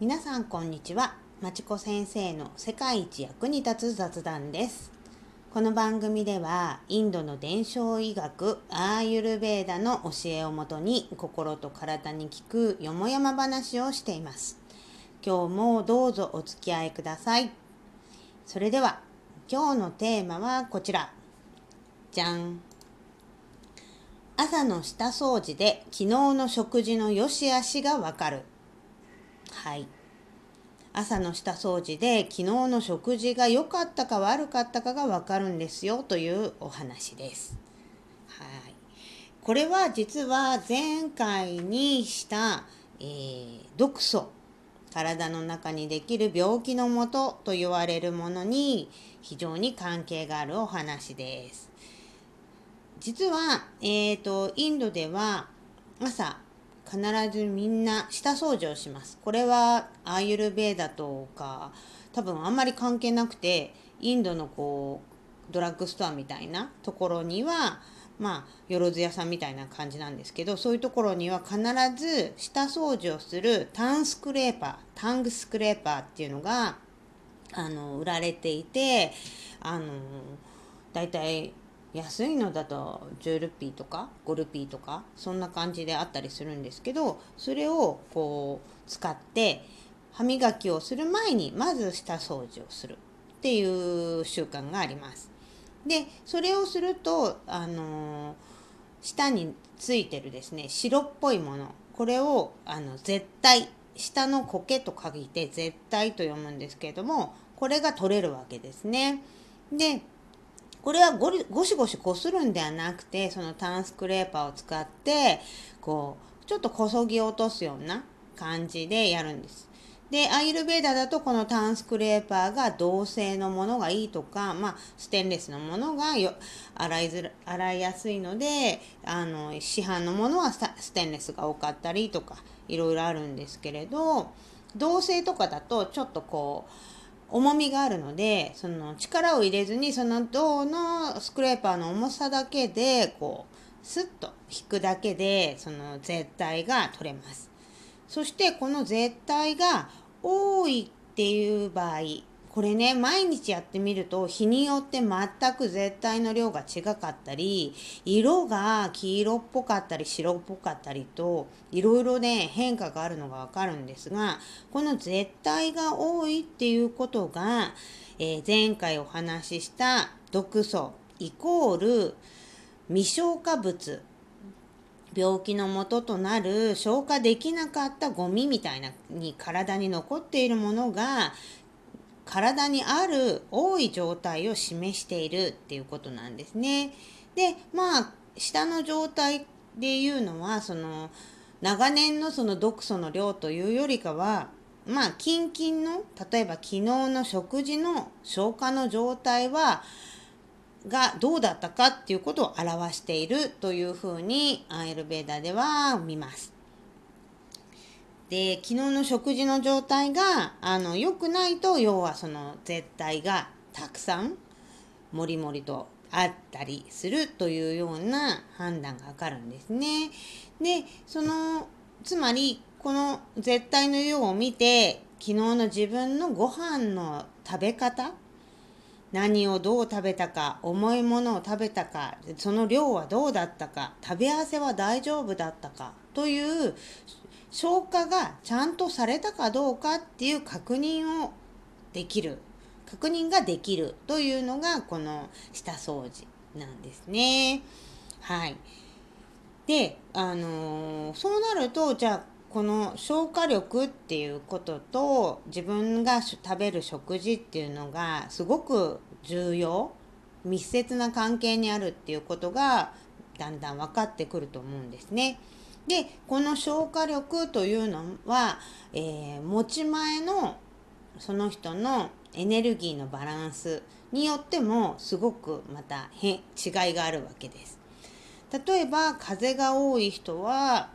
皆さんこんにちは。まちこ先生の世界一役に立つ雑談です。この番組ではインドの伝承医学アーユルベーダの教えをもとに心と体に効くよもやま話をしています。今日もどうぞお付き合いください。それでは今日のテーマはこちら。じゃん。朝の下掃除で昨日の食事の良し悪しがわかる。はい朝の下掃除で昨日の食事が良かったか悪かったかがわかるんですよというお話です。はい、これは実は前回にした、えー、毒素体の中にできる病気のもとと言われるものに非常に関係があるお話です。実は、えーとインドでは朝必ずみんな下掃除をします。これはアーユルベーダとか多分あんまり関係なくてインドのこうドラッグストアみたいなところにはまあよろず屋さんみたいな感じなんですけどそういうところには必ず下掃除をするタンスクレーパータングスクレーパーっていうのがあの売られていてあのだいたい安いのだと10ルピーとか5ルピーとかそんな感じであったりするんですけどそれをこう使って歯磨きをする前にまず下掃除をするっていう習慣があります。でそれをするとあの下についてるですね白っぽいものこれをあの絶対下の苔と書いて絶対と読むんですけれどもこれが取れるわけですね。でこれはゴリゴシゴシこするんではなくてそのタンスクレーパーを使ってこうちょっとこそぎ落とすような感じでやるんです。でアイルベーダだとこのタンスクレーパーが銅製のものがいいとか、まあ、ステンレスのものがよ洗いずら洗いやすいのであの市販のものはステンレスが多かったりとかいろいろあるんですけれど銅製とかだとちょっとこう重みがあるのでその力を入れずにその銅のスクレーパーの重さだけでこうスッと引くだけでその絶対が取れます。そしてこの絶対が多いっていう場合これね毎日やってみると日によって全く絶対の量が違かったり色が黄色っぽかったり白っぽかったりといろいろね変化があるのがわかるんですがこの絶対が多いっていうことが、えー、前回お話しした毒素イコール未消化物病気のもととなる消化できなかったゴミみたいなに体に残っているものが体にある多い状態を示しているっていうことなんですね。でまあ下の状態でいうのはその長年のその毒素の量というよりかはまあキンキンの例えば昨日の食事の消化の状態はがどうだったかっていうことを表しているというふうにアイルベーダでは見ます。で昨日の食事の状態があの良くないと要はその絶対がたくさんもりもりとあったりするというような判断がわかるんですね。でそのつまりこの絶対の量を見て昨日の自分のご飯の食べ方何をどう食べたか重いものを食べたかその量はどうだったか食べ合わせは大丈夫だったかという消化がちゃんとされたかどうかっていう確認をできる確認ができるというのがこの下掃除なんですね。はい。で、あのー、そうなるとじゃあこの消化力っていうことと自分が食べる食事っていうのがすごく重要密接な関係にあるっていうことがだんだん分かってくると思うんですね。でこの消化力というのは、えー、持ち前のその人のエネルギーのバランスによってもすごくまた違いがあるわけです。例えば風が多い人は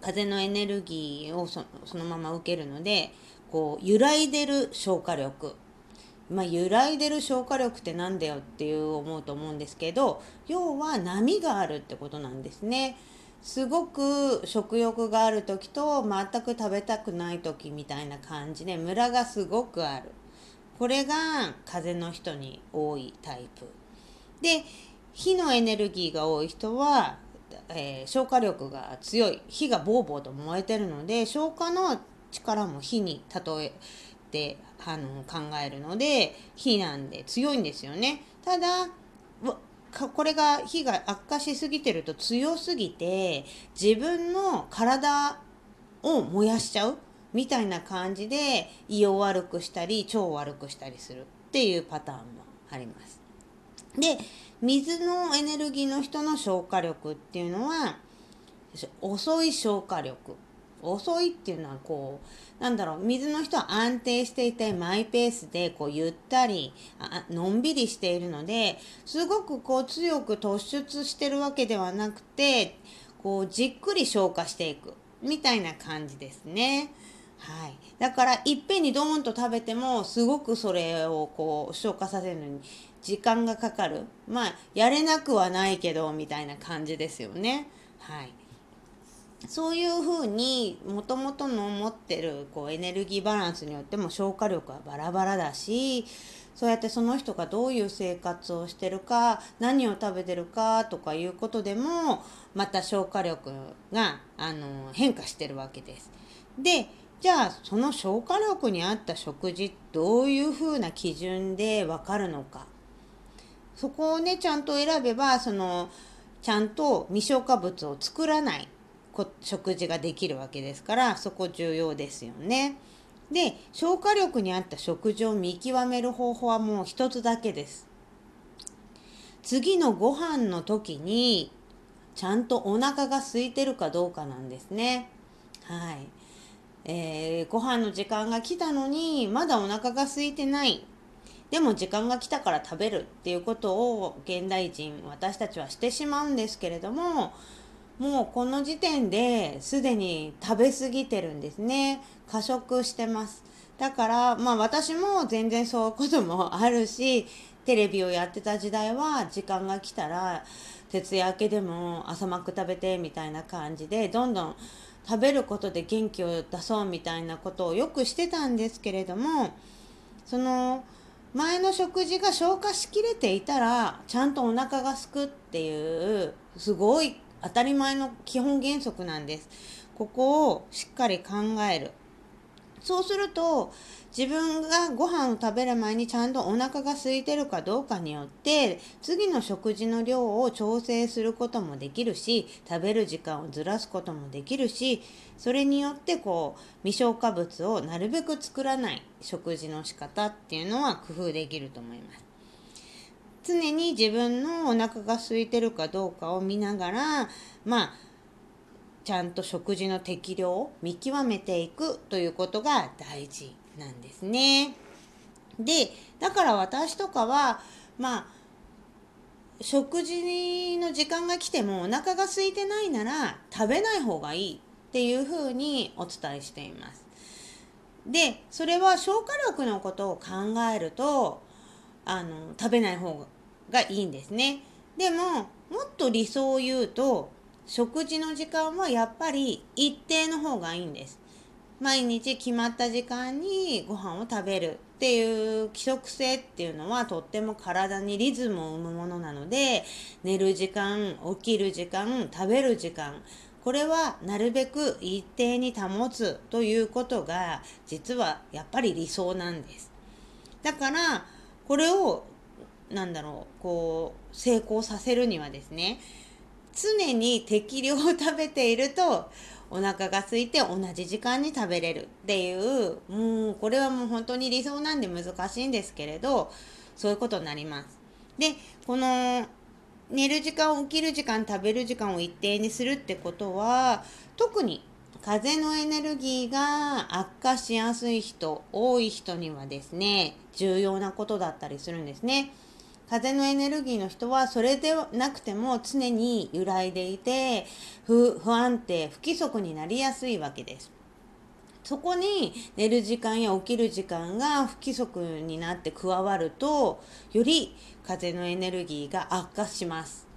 風のエネルギーをそのまま受けるのでこう揺らいでる消化力まあ、揺らいでる消化力って何だよっていう思うと思うんですけど要は波があるってことなんですね。すごく食欲がある時と全く食べたくない時みたいな感じでムラがすごくある。これが風邪の人に多いタイプ。で火のエネルギーが多い人は、えー、消化力が強い。火がボーボーと燃えてるので消化の力も火に例えてあの考えるので火なんで強いんですよね。ただこれが火が悪化しすぎてると強すぎて自分の体を燃やしちゃうみたいな感じで胃を悪くしたり腸を悪くしたりするっていうパターンもあります。で水のエネルギーの人の消化力っていうのは遅い消化力遅いっていうのはこうなんだろう水の人は安定していてマイペースでこうゆったりのんびりしているのですごくこう強く突出してるわけではなくてこうじっくり消化していくみたいな感じですね。はい、だからいっぺんにドーンと食べてもすごくそれをこう消化させるのに時間がかかるまあやれなくはないけどみたいな感じですよね。はい、そういうふうにもともとの持ってるこうエネルギーバランスによっても消化力はバラバラだしそうやってその人がどういう生活をしてるか何を食べてるかとかいうことでもまた消化力があの変化してるわけです。でじゃあその消化力に合った食事どういうふうな基準で分かるのかそこをねちゃんと選べばそのちゃんと未消化物を作らない食事ができるわけですからそこ重要ですよね。で消化力に合った食事を見極める方法はもう一つだけです。次のご飯の時にちゃんとお腹が空いてるかどうかなんですね。はい。えー、ご飯の時間が来たのにまだお腹が空いてないでも時間が来たから食べるっていうことを現代人私たちはしてしまうんですけれどももうこの時点ですでに食べ過ぎてるんですね。過食してます。だからまあ私も全然そういうこともあるしテレビをやってた時代は時間が来たら徹夜明けでも朝マック食べてみたいな感じでどんどん食べることで元気を出そうみたいなことをよくしてたんですけれどもその前の食事が消化しきれていたらちゃんとお腹がすくっていうすごい当たり前の基本原則なんです。ここをしっかり考える。そうすると自分がご飯を食べる前にちゃんとお腹が空いてるかどうかによって次の食事の量を調整することもできるし食べる時間をずらすこともできるしそれによってこう未消化物をなるべく作らない食事の仕方っていうのは工夫できると思います。常に自分のお腹が空いてるかどうかを見ながらまあちゃんと食事の適量を見極めていくということが大事なんですね。でだから私とかはまあ食事の時間が来てもお腹が空いてないなら食べない方がいいっていうふうにお伝えしています。でそれは消化力のことを考えるとあの食べない方がいいんですね。でももっと理想を言うと食事の時間はやっぱり一定の方がいいんです。毎日決まった時間にご飯を食べるっていう規則性っていうのはとっても体にリズムを生むものなので寝る時間起きる時間食べる時間これはなるべく一定に保つということが実はやっぱり理想なんです。だからこれをなんだろうこう成功させるにはですね常に適量食べているとお腹が空いて同じ時間に食べれるっていうもうこれはもう本当に理想なんで難しいんですけれどそういうことになります。でこの寝る時間起きる時間食べる時間を一定にするってことは特に風のエネルギーが悪化しやすい人多い人にはですね重要なことだったりするんですね。風のエネルギーの人はそれでなくても常に揺らいでいて不安定不規則になりやすいわけです。そこに寝る時間や起きる時間が不規則になって加わるとより風のエネルギーが悪化します。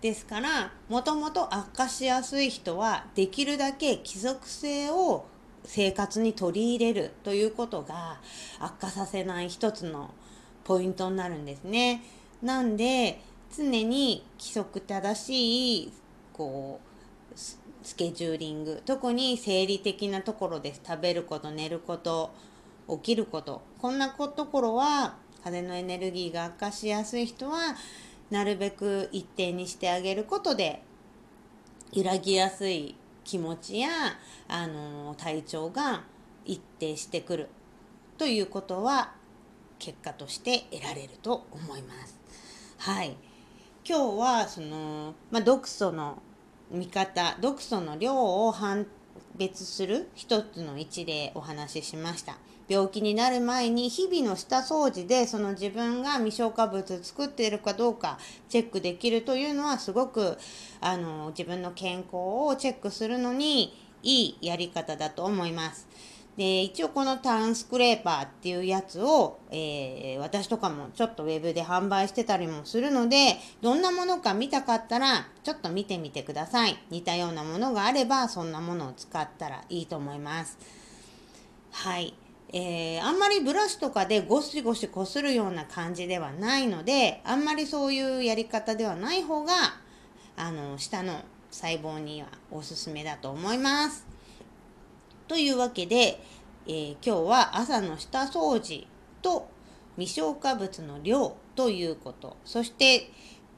ですからもともと悪化しやすい人はできるだけ規則性を生活に取り入れるということが悪化させない一つのポイントになるんですね。なんで常に規則正しいこうスケジューリング特に生理的なところです。食べること寝ること起きること。こんなところは風のエネルギーが悪化しやすい人はなるべく一定にしてあげることで揺らぎやすい気持ちやあの体調が一定してくる。ということは結果として得られると思います。はい。今日はその、まあ、毒素の見方毒素の量を判別する一つの位置でお話ししました病気になる前に日々の下掃除でその自分が未消化物作っているかどうかチェックできるというのはすごくあの自分の健康をチェックするのにいいやり方だと思います。で、一応このターンスクレーパーっていうやつを、えー、私とかもちょっとウェブで販売してたりもするので、どんなものか見たかったら、ちょっと見てみてください。似たようなものがあれば、そんなものを使ったらいいと思います。はい。えー、あんまりブラシとかでゴシゴシこするような感じではないので、あんまりそういうやり方ではない方が、あの、下の細胞にはおすすめだと思います。というわけで、えー、今日は朝の下掃除と未消化物の量ということ。そして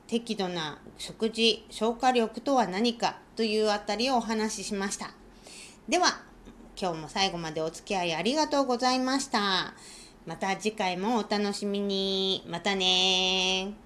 適度な食事消化力とは何かというあたりをお話ししました。では今日も最後までお付き合いありがとうございました。また次回もお楽しみに。またね